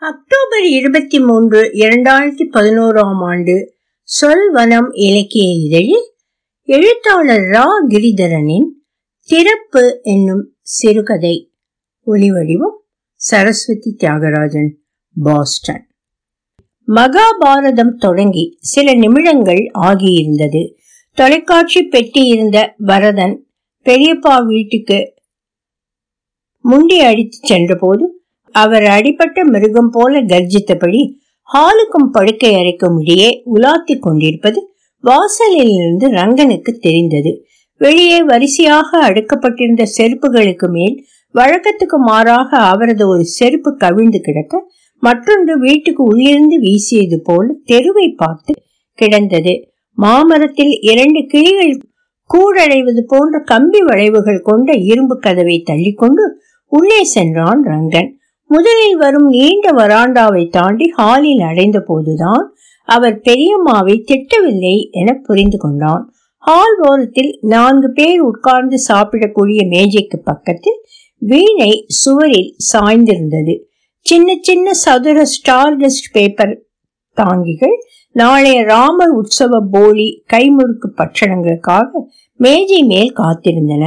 October இருபத்தி மூன்று இரண்டாயிரத்தி பதினோராம் ஆண்டு சொல்வனம் இலக்கிய இதழில் எழுத்தாளர் ரா. கிரிதரனின் திறப்பு என்னும் சிறுகதை. ஒளிவடிவம் சரஸ்வதி தியாகராஜன் பாஸ்டன். மகாபாரதம் தொடங்கி சில நிமிடங்கள் ஆகியிருந்தது. தொலைக்காட்சி பெட்டி இருந்த பரதன் பெரியப்பா வீட்டுக்கு முண்டி அடித்து சென்றபோது அவர் அடிபட்ட மிருகம் போல கர்ஜித்தபடி ஹாலுக்கும் படுக்கை அறைக்கும் இடையே உலாத்தி கொண்டிருப்பது வாசலில் இருந்து ரங்கனுக்கு தெரிந்தது. வெளியே வரிசையாக அடுக்கப்பட்டிருந்த செருப்புகளுக்கு மேல் வழக்கத்துக்கு மாறாக அவரது ஒரு செருப்பு கவிழ்ந்து கிடக்க மற்றொன்று வீட்டுக்கு உள்ளிருந்து வீசியது போல தெருவை பார்த்து கிடந்தது. மாமரத்தில் இரண்டு கிளிகள் கூடடைவது போன்ற கம்பி வளைவுகள் கொண்ட இரும்பு கதவை தள்ளிக்கொண்டு உள்ளே சென்றான் ரங்கன். முதலில் வரும் நீண்ட வராண்டாவை தாண்டி ஹாலில் அடைந்த போதுதான் அவர் பெரியம்மாவை திட்டவில்லை என புரிந்து கொண்டான். ஹால் ஓரத்தில் நான்கு பேர் உட்கார்ந்து சாப்பிடக்கூடிய மேஜைக்கு பக்கத்தில் வீணை சுவரில் சாய்ந்திருந்தது. சின்ன சின்ன சதுர ஸ்டார் டஸ்ட் பேப்பர் தாங்கிகள் நாளைய ராமர் உற்சவ போலி கைமுறுக்கு பட்சணங்களுக்காக மேஜை மேல் காத்திருந்தன.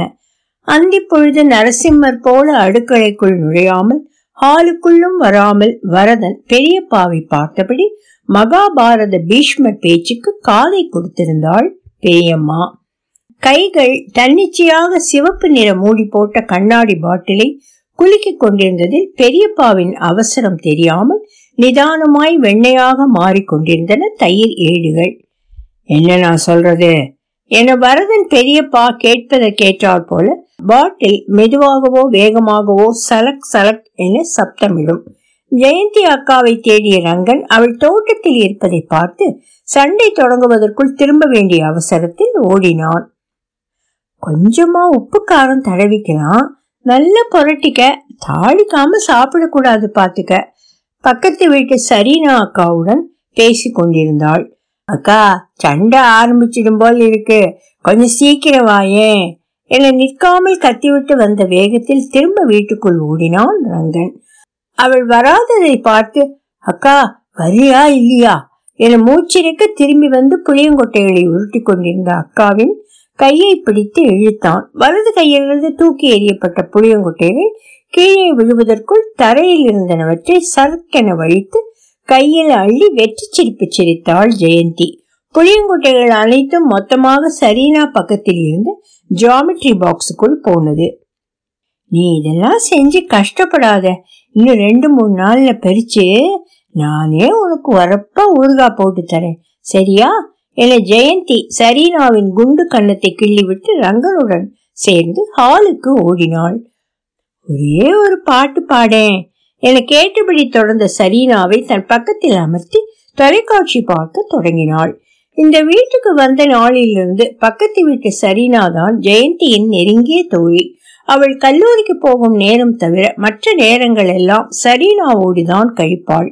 அந்தி பொழுது நரசிம்மர் போல அடுக்களைக்குள் நுழையாமல் ஹாலுக்குள்ளும் வராமல் வரதன் பெரியப்பாவை பார்த்தபடி மகாபாரத பீஷ்மர் பேச்சுக்கு காதை கொடுத்திருந்தாள் பெரியம்மா. கைகள் தன்னிச்சையாக சிவப்பு நிற மூடி போட்ட கண்ணாடி பாட்டிலை குலுக்கிக் கொண்டிருந்ததில் பெரியப்பாவின் அவசரம் தெரியாமல் நிதானமாய் வெண்ணையாக மாறிக்கொண்டிருந்தன தயிர் ஏடுகள். என்ன நான் சொல்றது? என வரதன் பெரியப்பா கேட்பதை கேட்டால் போல பாட்டில் மெதுவாகவோ வேகமாகவோ சலக் சலக் என சப்தமிடும். ஜெயந்தி அக்காவை தேடிய ரங்கன் அவள் தோட்டத்தில் இருப்பதை பார்த்து சண்டை தொடங்குவதற்குள் திரும்ப வேண்டிய அவசரத்தில் ஓடினான். கொஞ்சமா உப்பு காரம் தடவிக்கலாம். நல்ல புரட்டிக்க தாளிக்காம சாப்பிடக்கூடாது பார்த்துக்க பக்கத்து வீட்டு சரீனா அக்காவுடன் பேசி கொண்டிருந்தாள் அக்கா சண்டை ஆரம்பிச்சிடும் போல் இருக்கு. கொஞ்சம் சீக்கிரம் வாயேன் என நிற்காமல் கத்திவிட்டு வந்த வேகத்தில் திரும்ப வீட்டுக்குள் ஓடினான் ரங்கன். அவள் வராததை பார்த்து அக்கா வரியா இல்லையா? என மூச்சிருக்க திரும்பி வந்து புளியங்கொட்டைகளை உருட்டி கொண்டிருந்த அக்காவின் கையை பிடித்து இழுத்தான். வலது கையிலிருந்து தூக்கி எறியப்பட்ட புளியங்கொட்டைகள் கீழே விழுவதற்குள் தரையில் இருந்தனவற்றை சர்க்கென வழித்து கையில் அள்ளி வெற்றி சிரிப்பு சிரித்தாள் ஜெயந்தி. புளியங்குட்டைகள் அனைத்தும் மொத்தமாக சரீனா பக்கத்தில் இருந்து ஜியாமெட்ரி பாக்ஸுக்குள் போனது. நீ இதெல்லாம் செஞ்சு கஷ்டப்படாத. இன்னும் ரெண்டு மூணு நாள்ல பறிச்சு நானே உனக்கு வரப்ப ஊறுகாய் போட்டு தரேன். சரியா? என ஜெயந்தி சரீனாவின் குண்டு கன்னத்தை கிள்ளிவிட்டு ரங்கனுடன் சேர்ந்து ஹாலுக்கு ஓடினாள். ஒரே ஒரு பாட்டு பாடேன். என கேட்டபடி தொடர்ந்த சரீனாவை தன் பக்கத்தில் அமர்த்தி தொலைக்காட்சி பார்க்க தொடங்கினாள். இந்த வீட்டுக்கு வந்த நாளிலிருந்து பக்கத்து வீட்டு சரீனா தான் ஜெயந்தியின் நெருங்கிய தோழி. அவள் கல்லூரிக்கு போகும் நேரம் தவிர மற்ற நேரங்கள் எல்லாம் சரீனாவோடு தான் கழிப்பாள்.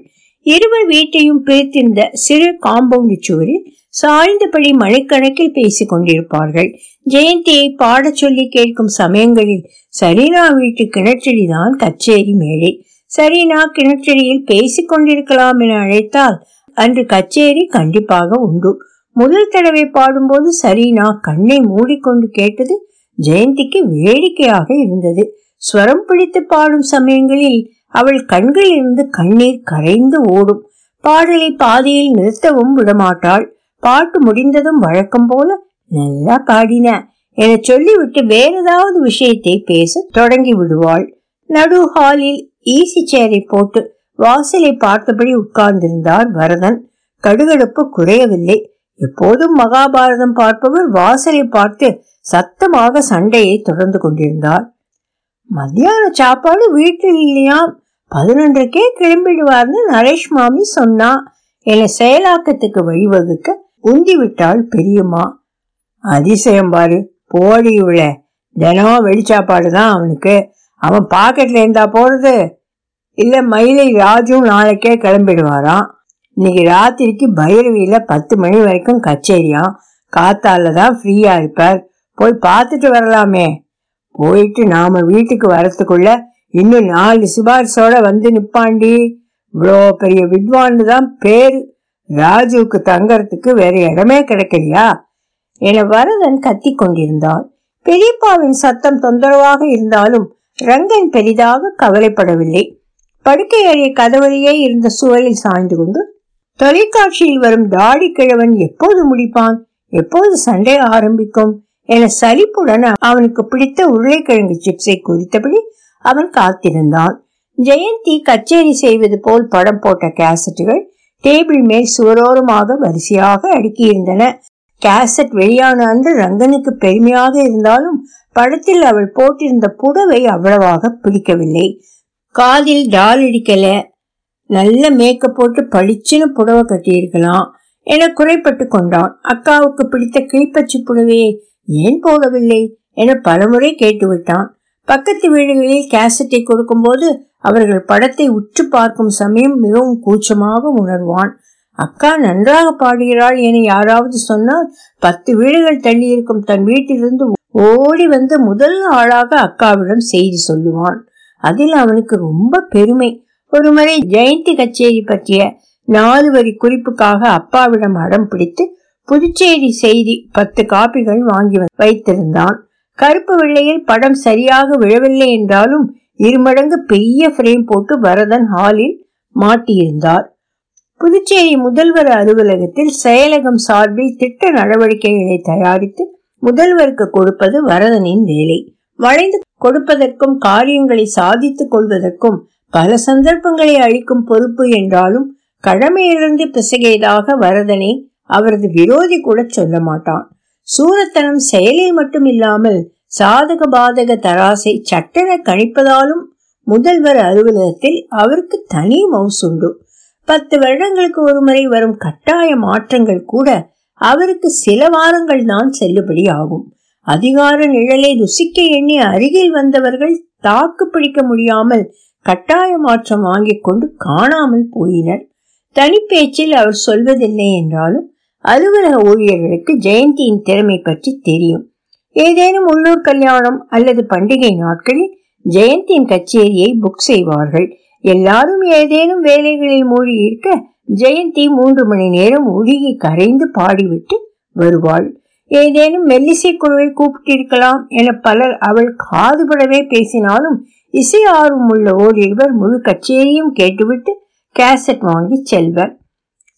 இருவர் வீட்டையும் பிரித்திருந்த சிறு காம்பவுண்ட் சுவரில் சாய்ந்தபடி மணிக்கணக்கில் பேசிக் கொண்டிருப்பார்கள். ஜெயந்தியை பாடச் சொல்லி கேட்கும் சமயங்களில் சரீனா வீட்டு கிணற்றடிதான் கச்சேரி மேடை. சரீனா கிணற்றடியில் பேசிக் கொண்டிருக்கலாம் என அழைத்தால் அன்று கச்சேரி கண்டிப்பாக உண்டு. முதல் தடவை பாடும்போது சரீனா கண்ணை மூடிக்கொண்டு கேட்டது ஜெயந்திக்கு வேடிக்கையாக இருந்தது. ஸ்வரம் பிடித்து பாடும் சமயங்களில் அவள் கண்களில் இருந்து கண்ணீர் கரைந்து ஓடும். பாடலை பாதியில் நிறுத்தவும் விடமாட்டாள். பாட்டு முடிந்ததும் வழக்கம் போல நல்லா பாடின என சொல்லிவிட்டு வேற ஏதாவது விஷயத்தை பேச தொடங்கி விடுவாள். நடு ஹாலில் ஈசி சேரை போட்டு வாசலை பார்த்தபடி உட்கார்ந்திருந்தார் வரதன். கடுகடுப்பு குறையவில்லை. எப்போதும் மகாபாரதம் பார்ப்பவர் வாசலை பார்த்து சத்தமாக சண்டையை தொடர்ந்து கொண்டிருந்தார். மத்தியான சாப்பாடு வீட்டில் இல்லையாம். பதினொன்றுக்கே கிளம்பிடுவார்னு நரேஷ் மாமி சொன்னா. என்னை செயலாக்கத்துக்கு வழிவகுக்க உந்தி விட்டாள் பெரியம்மா. அதிசயம் பாரு போடி இவள. தினம் வெளிச்சாப்பாடு தான் அவனுக்கு. அவன் பாக்கெட்ல இருந்தா போறது. இல்ல மயிலை ராஜும் நாளைக்கே கிளம்பிடுவாராம் இன்னைக்கு ராத்திரிக்கு பைரவியில பத்து மணி வரைக்கும் கச்சேரியாம் காத்தால தான் ஃப்ரீயா இருப்பார். போய் பார்த்துட்டு வரலாமே. போயிட்டு நாம வீட்டுக்கு வரத்துக்குள்ள இன்னும் நாலு சிபாரிசோட வந்து நிப்பாண்டி. இவ்வளோ பெரிய வித்வான்னு தான் பேர். ராஜுவுக்கு தங்கறதுக்கு வேற இடமே கிடைக்கலையா? என வரதன் கத்தி கொண்டிருந்தான் பெரியப்பாவின் சத்தம் தொந்தரவாக இருந்தாலும் ரங்கன் பெரிதாக கவலைப்படவில்லை. படுக்கை அறை கதவழியே இருந்த சுவரில் சாய்ந்து கொண்டு தொலைக்காட்சியில் வரும் தாடி கிழவன் எப்போது முடிப்பான்? எப்போது சண்டை ஆரம்பிக்கும்? என சலிப்புடன் அவனுக்கு பிடித்த உருளைக்கிழங்கு சிப்ஸை குறித்தபடி அவன் காத்திருந்தான். ஜெயந்தி கச்சேரி செய்வது போல் படம் போட்ட கேசட்டுகள் டேபிள் மேல் சுவரோரமாக வரிசையாக அடுக்கியிருந்தன. கேசட் வெளியான அன்று ரங்கனுக்கு பெருமையாக இருந்தாலும் படத்தில் அவள் போட்டிருந்த புடவை அவ்வளவாக பிடிக்கவில்லை. காதில் டால் அடிக்கல. நல்ல மேக்கப் போட்டு பளிச்சுன்னு புடவை கட்டியிருக்கலாம் என குறைப்பட்டு கொண்டான். அக்காவுக்கு பிடித்த கிளிப்பச்சி புடவையை ஏன் போடவில்லை என பலமுறை கேட்டுவிட்டான். பக்கத்து வீடுகளில் கேசட்டை கொடுக்கும்போது அவர்கள் படத்தை உற்று பார்க்கும் சமயம் மிகவும் கூச்சமாக உணர்வான். அக்கா நன்றாக பாடுகிறாள் என யாராவது சொன்னால் பத்து வீடுகள் தள்ளி இருக்கும் தன் வீட்டிலிருந்து ஓடி வந்து முதல் ஆளாக அக்காவிடம் செய்தி சொல்லுவான். அதில் அவனுக்கு ரொம்ப பெருமை. ஒருமுறை ஜெயந்தி கச்சேரி பற்றிய நாலு வரி குறிப்புக்காக அப்பாவிடம் அடம் பிடித்து புதுச்சேரி செய்தி பத்து காப்பிகள் வாங்கி வைத்திருந்தான். கருப்பு வெள்ளையில் படம் சரியாக விழவில்லை என்றாலும் இருமடங்கு பெரிய பிரேம் போட்டு வரதன் ஹாலில் மாட்டியிருந்தார். புதுச்சேரி முதல்வர் அலுவலகத்தில் செயலகம் சார்பில் திட்ட நடவடிக்கைகளை தயாரித்து முதல்வருக்கு கொடுப்பது வரதனின் வேலை. வளைந்து கொடுப்பதற்கும் காரியங்களை சாதித்துக் கொள்வதற்கும் பல சந்தர்ப்பங்களை அளிக்கும் பொறுப்பு என்றாலும் கடமையிலிருந்து பிசகையதாக வரதனை அவரது விரோதி கூட சொல்ல மாட்டான். சூரத்தனம் செயலில் மட்டும் இல்லாமல் சாதக பாதக தராசை சட்டென கணிப்பதாலும் முதல்வர் அலுவலகத்தில் அவருக்கு தனி மவுசுண்டு பத்து வருடங்களுக்கு ஒருமுறை வரும் கட்டாய மாற்றங்கள் கூட அவருக்கு சில வாரங்கள் தான் செல்லுபடி ஆகும். அதிகார நிழலை ருசிக்க எண்ணி அருகில் வந்தவர்கள் தாக்கு பிடிக்க முடியாமல் கட்டாய மாற்றம் வாங்கிக் கொண்டு காணாமல் போயினர். தனிப்பேச்சில் அவர் சொல்வதில்லை என்றாலும் அலுவலக ஊழியர்களுக்கு ஜெயந்தியின் திறமை பற்றி தெரியும். ஏதேனும் உள்ளூர் கல்யாணம் அல்லது பண்டிகை நாட்களில் ஜெயந்தியின் கச்சேரியை புக் செய்வார்கள். எல்லாரும் ஏதேனும் வேலைகளில் மூழ்கி இருக்க ஜெயந்தி மூன்று மணி நேரம் உருகி கரைந்து பாடிவிட்டு வருவாள். ஏதேனும் மெல்லிசை குழுவை கூப்பிட்டிருக்கலாம் என பலர் அவள் காதுபடவே பேசினாலும் இசை ஆர்வம் உள்ள ஓரிருவர் முழு கச்சேரியும் கேட்டுவிட்டு கேசட் வாங்கி செல்வர்.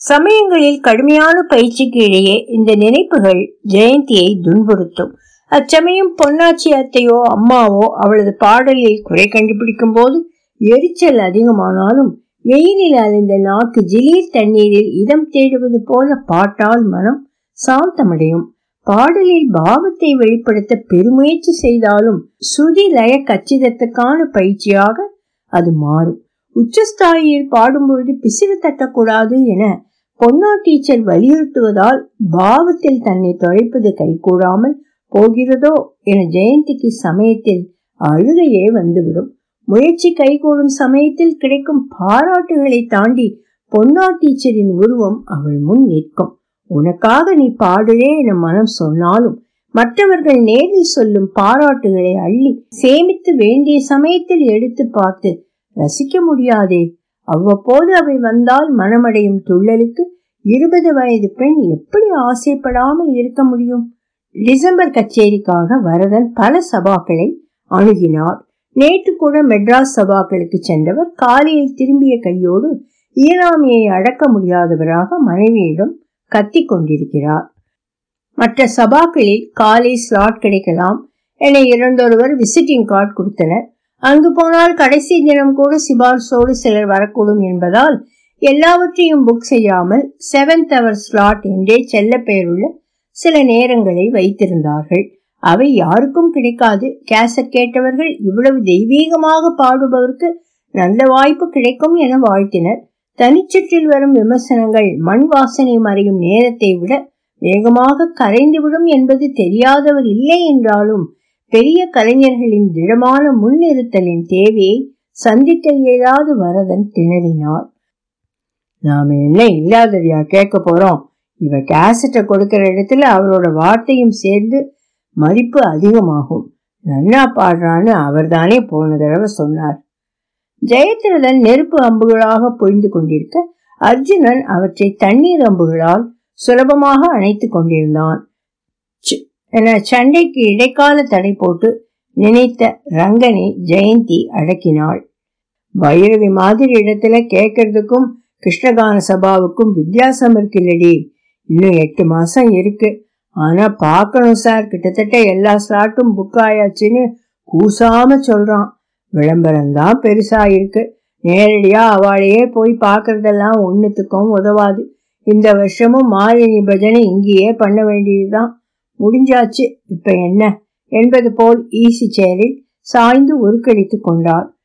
சமயங்களில் கடுமையான பயிற்சிக்கு இடையே இந்த நினைப்புகள் ஜெயந்தியை துன்புறுத்தும். அச்சமயம் பொன்னாச்சி அத்தையோ அம்மாவோ அவளது பாடலில் குறை கண்டுபிடிக்கும் போது எரிச்சல் அதிகமானாலும் வெயிலில் அலைந்த நாக்கு ஜிலீர் தண்ணீரில் இதம் தேடுவது போல பாட்டால் மனம் சாந்தமடையும். பாடலில் பாவத்தை வெளிப்படுத்த பெருமுயற்சி செய்தாலும் சுருதி லய கச்சிதத்துக்கான பயிற்சியாக அது மாறும். உச்சஸ்தாயியில் பாடும்பொழுது பிசிறு தட்டக்கூடாது என பொன்னா டீச்சர் வலியுறுத்துவதால் பாவத்தில் தன்னை தொலைப்பது கைகூடாமல் போகிறதோ என ஜெயந்திக்கு சமயத்தில் அழுகையே வந்துவிடும். முயற்சி கைகூடும் சமயத்தில் கிடைக்கும் பாராட்டுகளை தாண்டி பொன்னா டீச்சரின் உருவம் அவள் முன் நிற்கும். உனக்காக நீ பாடுறே என மனம் சொன்னாலும் மற்றவர்கள் நேரில் சொல்லும் பாராட்டுகளை அள்ளி சேமித்து வேண்டிய சமயத்தில் எடுத்து பார்த்து ரசிக்க முடியாதே. அவ்வப்போது அவை வந்தால் மனமடையும் துள்ளலுக்கு இருபது வயது பெண் எப்படி ஆசைப்படாமல் இருக்க முடியும்? டிசம்பர் கச்சேரிக்காக வரதன் பல சபாக்களை அணுகினார். நேற்று கூட மெட்ராஸ் சபாக்களுக்கு சென்றவர் காலையில் திரும்பிய கையோடு ஈராமியை அடக்க முடியாதவராக மனைவியிடம் கத்திக் கொண்டிருக்கிறார் மற்ற சபாக்களில் காலை ஸ்லாட் கிடைக்கலாம் என இரண்டொருவர் விசிட்டிங் கார்டு கொடுத்தனர். அங்கு போனால் கடைசி தினம் கூட சிபார்சோடு சிலர் வரக்கூடும் என்பதால் எல்லாவற்றையும் புக் செய்யாமல் செவன்த் அவர் ஸ்லாட் என்றே செல்ல பெயருள்ள சில நேரங்களை வைத்திருந்தார்கள். அவை யாருக்கும் கிடைக்காது. கேசட் கேட்டவர்கள் இவ்வளவு தெய்வீகமாக பாடுபவருக்கு நல்ல வாய்ப்பு கிடைக்கும் என வாழ்த்தினர். தனிச்சுற்றில் வரும் விமர்சனங்கள் மண் வாசனை மறையும் நேரத்தை விட வேகமாக கரைந்துவிடும் என்பது தெரியாதவர் இல்லை என்றாலும் பெரிய கலைஞர்களின் திடமான முன்னிறுத்தலின் தேவையை சந்திக்க இயலாத வரதன் திணறினார் நாம என்ன இல்லாததையா கேட்க போறோம்? இவ கேசட்டை கொடுக்கிற இடத்துல அவரோட வார்த்தையும் சேர்ந்து மதிப்பு அதிகமாகும். நன்னா பாடுறான்னு அவர்தானே போன தடவை சொன்னார். ஜெயத்ரதன் நெருப்பு அம்புகளாக பொழிந்து கொண்டிருக்க அர்ஜுனன் அவற்றை தண்ணீர் அம்புகளால் சுலபமாக அணைத்துக் கொண்டிருந்தான். என சண்டைக்கு இடைக்கால தடை போட்டு நினைத்த ரங்கனை ஜெயந்தி அடக்கினாள். பைரவி மாதிரி இடத்துல கேட்கறதுக்கும் கிருஷ்ணகான சபாவுக்கும் வித்தியாசம் இருக்குல்லடி. இன்னும் எட்டு மாசம் இருக்கு. ஆனா பார்க்கணும் சார். கிட்டத்தட்ட எல்லா ஸ்லாட்டும் புக் ஆயாச்சுன்னு கூசாம சொல்றான். விளம்பரம்தான் பெருசா இருக்கு. நேரடியா அவளையே போய் பார்க்கறதெல்லாம் ஒன்றுத்துக்கும் உதவாது. இந்த வருஷமும் மாலினி பஜனை இங்கேயே பண்ண வேண்டியதுதான். முடிஞ்சாச்சு. இப்ப என்ன? என்பது போல் ஈசி சேரில் சாய்ந்து உருக்கடித்து கொண்டார்.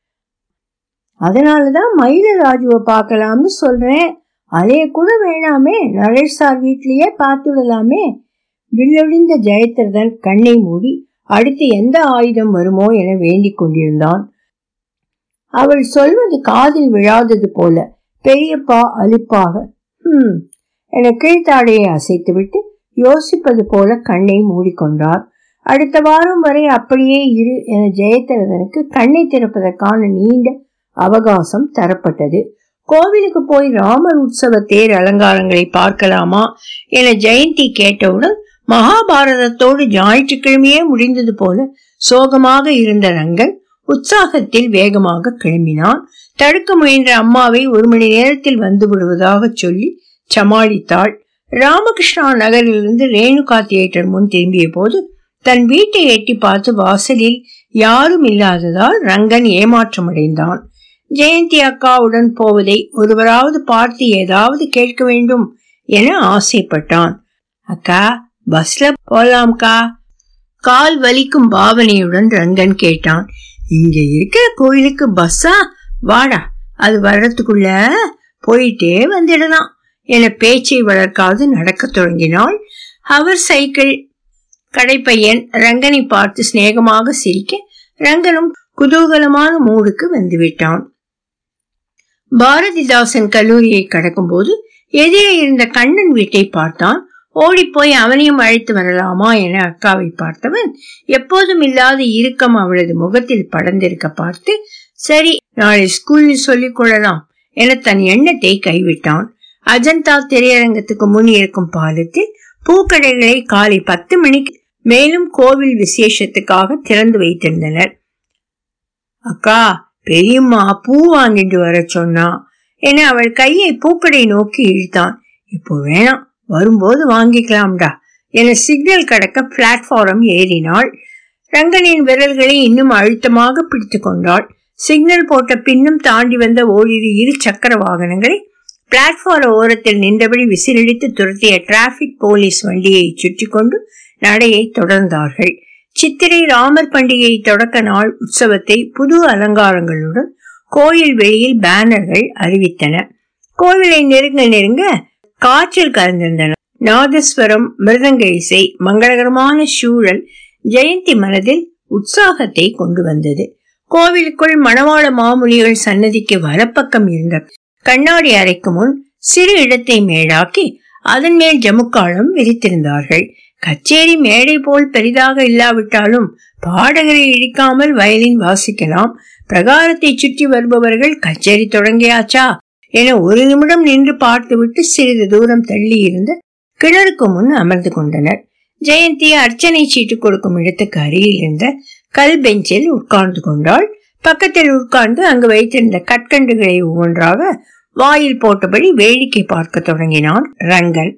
அதனாலதான் மயில ராஜுவை பார்க்கலாம்னு சொல்றேன். அதே கூட வேணாமே. நரேஷ் சார் வீட்லயே பார்த்துடலாமே. வில்லொழிந்த ஜெயத்ரதன் கண்ணை மூடி அடுத்து எந்த ஆயுதம் வருமோ என வேண்டிக் கொண்டிருந்தான். அவள் சொல்வது காதில் விழாதது போல பெரியப்பா அலிப்பாக ஹம் என கீழ்த்தாடையை அசைத்துவிட்டு யோசிப்பது போல கண்ணை மூடிக்கொண்டார். அடுத்த வாரம் வரை அப்படியே இரு என ஜெயத்திரதனுக்கு கண்ணை திறப்பதற்கான நீண்ட அவகாசம் தரப்பட்டது. கோவிலுக்கு போய் ராமர் உற்சவ தேர் அலங்காரங்களை பார்க்கலாமா? என ஜெயந்தி கேட்டவுடன் மகாபாரதத்தோடு ஞாயிற்றுக்கிழமையே முடிந்தது போல சோகமாக இருந்த ரங்கன் உற்சாகத்தில் வேகமாக கிளம்பினான். தடுக்க முயன்ற அம்மாவை ஒரு மணி நேரத்தில் வந்து விடுவதாக சொல்லி சமாளித்தாள். ராமகிருஷ்ணா நகரிலிருந்து ரேணுகா தியேட்டர் முன் திரும்பிய போது தன் வீட்டை எட்டி பார்த்து வாசலில் யாரும் இல்லாததால் ரங்கன் ஏமாற்றமடைந்தான். ஜெயந்தி அக்காவுடன் போவதை ஒருவராவது பார்த்து ஏதாவது கேட்க வேண்டும் என ஆசைப்பட்டான். அக்கா பஸ்ல போலாம்கா கால் வலிக்கும் பாவனையுடன் ரங்கன் கேட்டான். இங்க இருக்கிற கோயிலுக்கு பஸ்ஸா? வாடா அது வர்றதுக்குள்ள போயிட்டே வந்துடலாம். என பேச்சை வளர்க்காது நடக்கத் தொடங்கினாள். அவர் சைக்கிள் கடைப்பையன் ரங்கனை பார்த்து சிநேகமாக சிரிக்க ரங்கனும் குதூகலமான மூடுக்கு வந்துவிட்டான். பாரதிதாசன் கல்லூரியை கடக்கும் போது எதிரே இருந்த கண்ணன் வீட்டை பார்த்தான். ஓடிப்போய் அவனையும் அழைத்து வரலாமா என அக்காவை பார்த்தவன் எப்போதும் இல்லாத இறுக்கம் அவளது முகத்தில் படர்ந்திருக்க பார்த்து சரி நாளை ஸ்கூலில் சொல்லிக் கொள்ளலாம் என தன் எண்ணத்தை கைவிட்டான். அஜந்தா திரையரங்கத்துக்கு முன் இருக்கும் பாலத்தில் பூக்கடைகளை காலை பத்து மணிக்கு மேலும் கோவில் விசேஷத்துக்காக திறந்து வைத்திருந்தனர். அக்கா பெரியம்மா பூ வாங்கிட்டு வர சொன்னா என அவள் கையை பூக்கடை நோக்கி இழுத்தான். இப்போ வேணாம் வரும்போது வாங்கிக்கலாம்டா என சிக்னல் கடக்க பிளாட்ஃபாரம் ஏறினாள். ரங்கனின் விரல்களை இன்னும் அழுத்தமாக பிடித்து கொண்டாள். சிக்னல் போட்ட பின்னும் தாண்டி வந்த ஓரிரு இரு சக்கர வாகனங்களை பிளாட்ஃபார ஓரத்தில் நின்றபடி விசிலடித்து துரத்திய டிராபிக் போலீஸ் வண்டியை சுற்றி கொண்டு நடையை தொடர்ந்தார்கள். சித்திரை ராமர் பண்டிகை தொடக்க நாள் உற்சவத்தை புது அலங்காரங்களுடன் கோயில் வெளியில் பேனர்கள் அறிவித்தன. கோவிலை நெருங்க நெருங்க காற்றில் கலந்திருந்தன நாதஸ்வரம் மிருதங்க இசை மங்களகரமான சூழல் ஜெயந்தி மனதில் உற்சாகத்தை கொண்டு வந்தது. கோவிலுக்குள் மணவாள மாமுனிகள் சன்னதிக்கு வலப்பக்கம் இருந்த கண்ணாடி அறைக்கு முன் சிறு இடத்தை மேடாக்கி அதன் மேல் ஜமுக்காலம் விரித்திருந்தார்கள். கச்சேரி மேடை போல் பெரிதாக இல்லாவிட்டாலும் பாடகரை இழிக்காமல் வயலின் வாசிக்கலாம். பிரகாரத்தை சுற்றி வருபவர்கள் கச்சேரி தொடங்கியாச்சா? என ஒரு நிமிடம் நின்று பார்த்துவிட்டு சிறிது தூரம் தள்ளி இருந்த கிணறுக்கு முன் அமர்ந்து கொண்டனர். ஜெயந்தி அர்ச்சனை சீட்டு கொடுக்கும் இடத்துக்கு அருகில் இருந்த கல் பெஞ்சில் உட்கார்ந்து கொண்டாள். பக்கத்தில் உட்கார்ந்து அங்கு வைத்திருந்த கற்கண்டுகளை ஒவ்வொன்றாக வாயில் போட்டபடி வேடிக்கை பார்க்க தொடங்கினான் ரங்கன்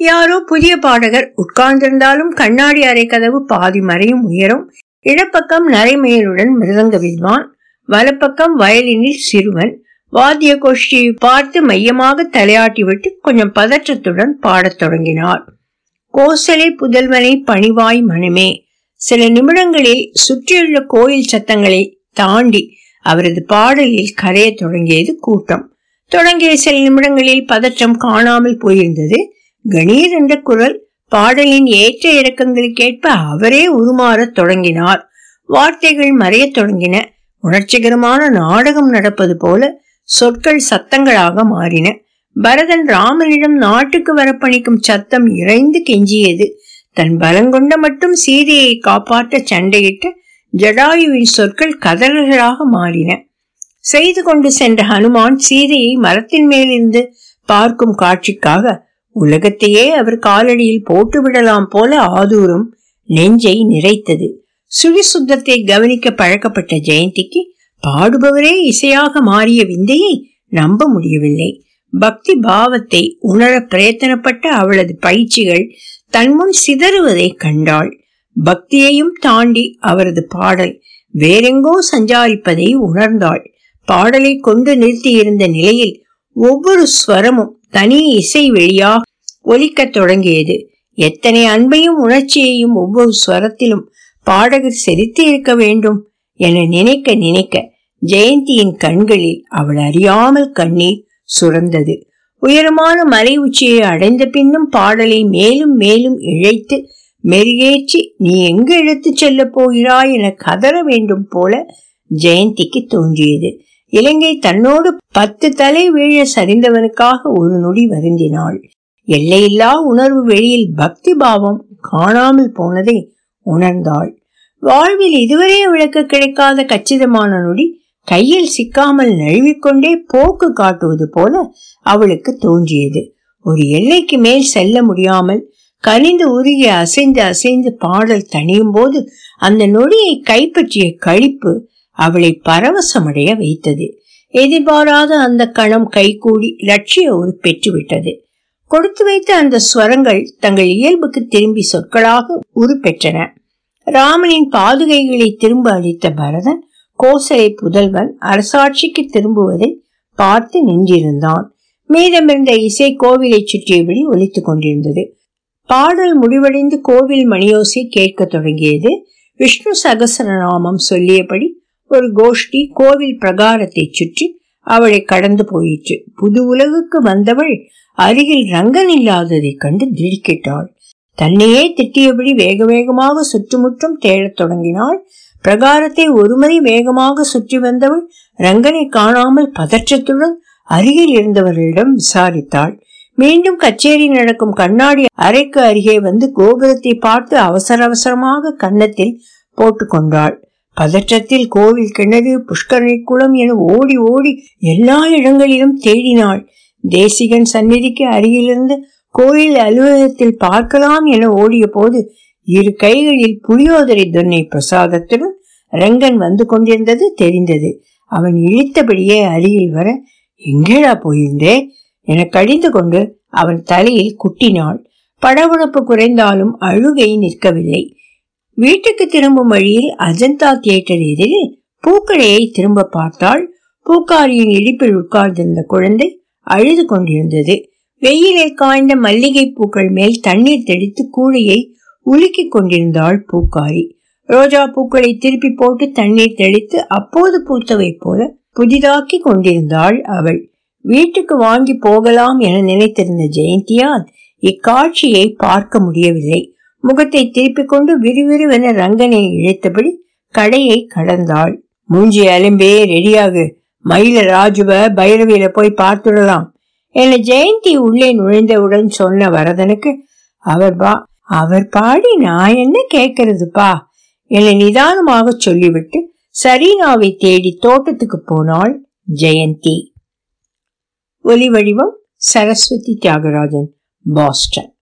யாரோ புதிய பாடகர் உட்கார்ந்திருந்தாலும் கண்ணாடி அறை கதவு பாதி மறையும் உயரும் இடப்பக்கம் நரைமயலுடன் மிருதங்க வித்வான் வலப்பக்கம் வயலினில் சிறுவன் வாத்திய கோஷ்டியை பார்த்து மையமாக தலையாட்டிவிட்டு கொஞ்சம் பதற்றத்துடன் பாடத் தொடங்கினார் கோசலை புதல்வனை பணிவாய் மனமே. சில நிமிடங்களில் சுற்றியுள்ள கோயில் சத்தங்களை தாண்டி அவரது பாடலில் கரைய தொடங்கியது கூட்டம். தொடங்கிய சில நிமிடங்களில் பதற்றம் காணாமல் போயிருந்தது. கணீர் என்ற குரல் பாடலின் ஏற்ற இறக்கங்களுக்கேற்ப அவரே உருமாறத் தொடங்கினார். வார்த்தைகள் மறையத் தொடங்கின. உணர்ச்சிகரமான நாடகம் நடப்பது போல சொற்கள் சத்தங்களாக மாறின. பரதன் ராமனிடம் நாட்டுக்கு வரப்பணிக்கும் சத்தம் இறைந்து கெஞ்சியது. தன் பலங்கொண்ட மட்டும் சீதையை காப்பாற்ற சண்டையிட்ட ஜடாயுவின் சொற்கள் கதறல்களாக மாறின. செய்து கொண்டு சென்ற ஹனுமான் சீதையை மரத்தின் மேலிருந்து பார்க்கும் காட்சிக்காக உலகத்தையே அவர் காலடியில் போட்டு விடலாம் போல ஆதூரும் நெஞ்சை நிறைத்தது. சுழி சுத்தத்தை கவனிக்க பழக்கப்பட்ட ஜெயந்திக்கு பாடுபவரே இசையாக மாறிய விந்தையை நம்ப முடியவில்லை. பக்தி பாவத்தை உணர பிரயத்தனப்பட்ட அவளது பயிற்சிகள் தன்முன் சிதறுவதை கண்டாள். பக்தியையும் தாண்டி அவரது பாடல் வேறெங்கோ சஞ்சாரிப்பதை உணர்ந்தாள். பாடலை கொண்டு நிறுத்தியிருந்த நிலையில் ஒவ்வொரு ஸ்வரமும் தனி இசை வெளியாக ஒலிக்கத் தொடங்கியது. எத்தனை அன்பையும் உணர்ச்சியையும் ஒவ்வொரு ஸ்வரத்திலும் பாடகர் செலுத்தி இருக்க வேண்டும் என நினைக்க நினைக்க ஜெயந்தியின் கண்களில் அவள் அறியாமல் கண்ணீர் சுரந்தது. உயரமான மலை உச்சியை அடைந்த பின்னும் பாடலை மேலும் மேலும் இழைத்து மெருகேற்றி நீ எங்கு இழுத்து செல்ல போகிறாய் என கதற வேண்டும் போல ஜெயந்திக்கு தோன்றியது. இலங்கை தன்னோடு பத்து தலை வீழ சரிந்தவனுக்காக ஒரு நொடி வருந்தினாள். எல்லையில்லா உணர்வு வெளியில் பக்தி பாவம் காணாமல் போனதை உணர்ந்தாள். வாழ்வில் இதுவரை விளக்க கிடைக்காத கச்சிதமான நொடி கையில் சிக்காமல் நழுவிக்கொண்டே போக்கு காட்டுவது போல அவளுக்கு தோன்றியது. ஒரு எல்லைக்கு மேல் செல்ல முடியாமல் கனிந்து உருகி அசைந்து அசைந்து பாடல் தணியும் போது அந்த நொடியை கைப்பற்றிய கழிப்பு அவளை பரவசமடைய வைத்தது. எதிர்பாராத அந்த கணம் கைகூடி லட்சிய ஒரு பெற்றுவிட்டது. கொடுத்து வைத்த அந்த ஸ்வரங்கள் தங்கள் இயல்புக்கு திரும்பி சொற்களாக உருப்பெற்றன. ராமனின் பாதுகைகளை திரும்ப அளித்த பரதன் கோசலை புதல்வன் அரசாட்சிக்கு திரும்புவதை பார்த்து நின்றிருந்தான். மீதமிருந்த இசை கோவிலை சுற்றியபடி ஒலித்துக் கொண்டிருந்தது. பாடல் முடிவடைந்து கோவில் மணியோசை கேட்க தொடங்கியது. விஷ்ணு சகசரநாமம் சொல்லியபடி ஒரு கோஷ்டி கோவில் பிரகாரத்தை சுற்றி அவளை கடந்து போயிற்று. புது உலகுக்கு வந்தவள் அருகில் ரங்கன் இல்லாததைக் கண்டு திடுக்கிட்டாள். தன்னையே திட்டியபடி வேக வேகமாக சுற்றுமுற்றும் தேடத் தொடங்கினாள். பிரகாரத்தை ஒருமுறை வேகமாக சுற்றி வந்தவள் ரங்கனை காணாமல் பதற்றத்துடன் அருகில் இருந்தவர்களிடம் விசாரித்தாள். மீண்டும் கச்சேரி நடக்கும் கண்ணாடி அறைக்கு அருகே வந்து கோபுரத்தை பார்த்து அவசர அவசரமாக கன்னத்தில் போட்டுக்கொண்டாள் பதற்றத்தில் கோவில் கிணறு புஷ்கரணி குளம் என ஓடி ஓடி எல்லா இடங்களிலும் தேடினாள். தேசிகன் சந்நிதிக்கு அருகிலிருந்து கோயில் அலுவலகத்தில் பார்க்கலாம் என ஓடிய போது இரு கைகளில் புளியோதரை துன்னை பிரசாதத்துடன் ரங்கன் வந்து கொண்டிருந்தது தெரிந்தது. அவன் இழித்தபடியே அருகில் வர எங்கேடா போயிருந்தே? என கடிந்து கொண்டு அவன் தலையில் குட்டினாள். படபடப்பு குறைந்தாலும் அழுகை நிற்கவில்லை. வீட்டுக்கு திரும்பும் வழியில் அஜந்தா தியேட்டர் எதிரில் பூக்கடையை திரும்ப பார்த்தாள். பூக்காரியின் இடிப்பில் உட்கார்ந்திருந்த குழந்தை அழுது கொண்டிருந்தது. வெயிலில் காய்ந்த மல்லிகை பூக்கள் மேல் தண்ணீர் தெளித்து கூடையை உலுக்கிக் கொண்டிருந்தாள் பூக்காரி. ரோஜா பூக்களை திருப்பி போட்டு தண்ணீர் தெளித்து அப்போது பூத்தவை போல புதிதாக்கி கொண்டிருந்தாள் அவள். வீட்டுக்கு வாங்கி போகலாம் என நினைத்திருந்த ஜெயந்தியால் இக்காட்சியை பார்க்க முடியவில்லை. முகத்தை திருப்பிக் கொண்டு விறுவிறுவென ரங்கனை இழைத்தபடி கடையை கடந்தாள். மூஞ்சி அலும்பே ரெடியாகு. மயில ராஜுவ பைரவியில போய் பார்த்துடலாம் என ஜெயந்தி உள்ளே நுழைந்தவுடன் சொன்ன வரதனுக்கு அவர் பா அவர் பாடி நான் என்ன கேட்கறதுப்பா? என நிதானமாக சொல்லிவிட்டு சரீனாவை தேடி தோட்டத்துக்கு போனாள் ஜெயந்தி. ஒலி வடிவம் சரஸ்வதி தியாகராஜன் பாஸ்டன்.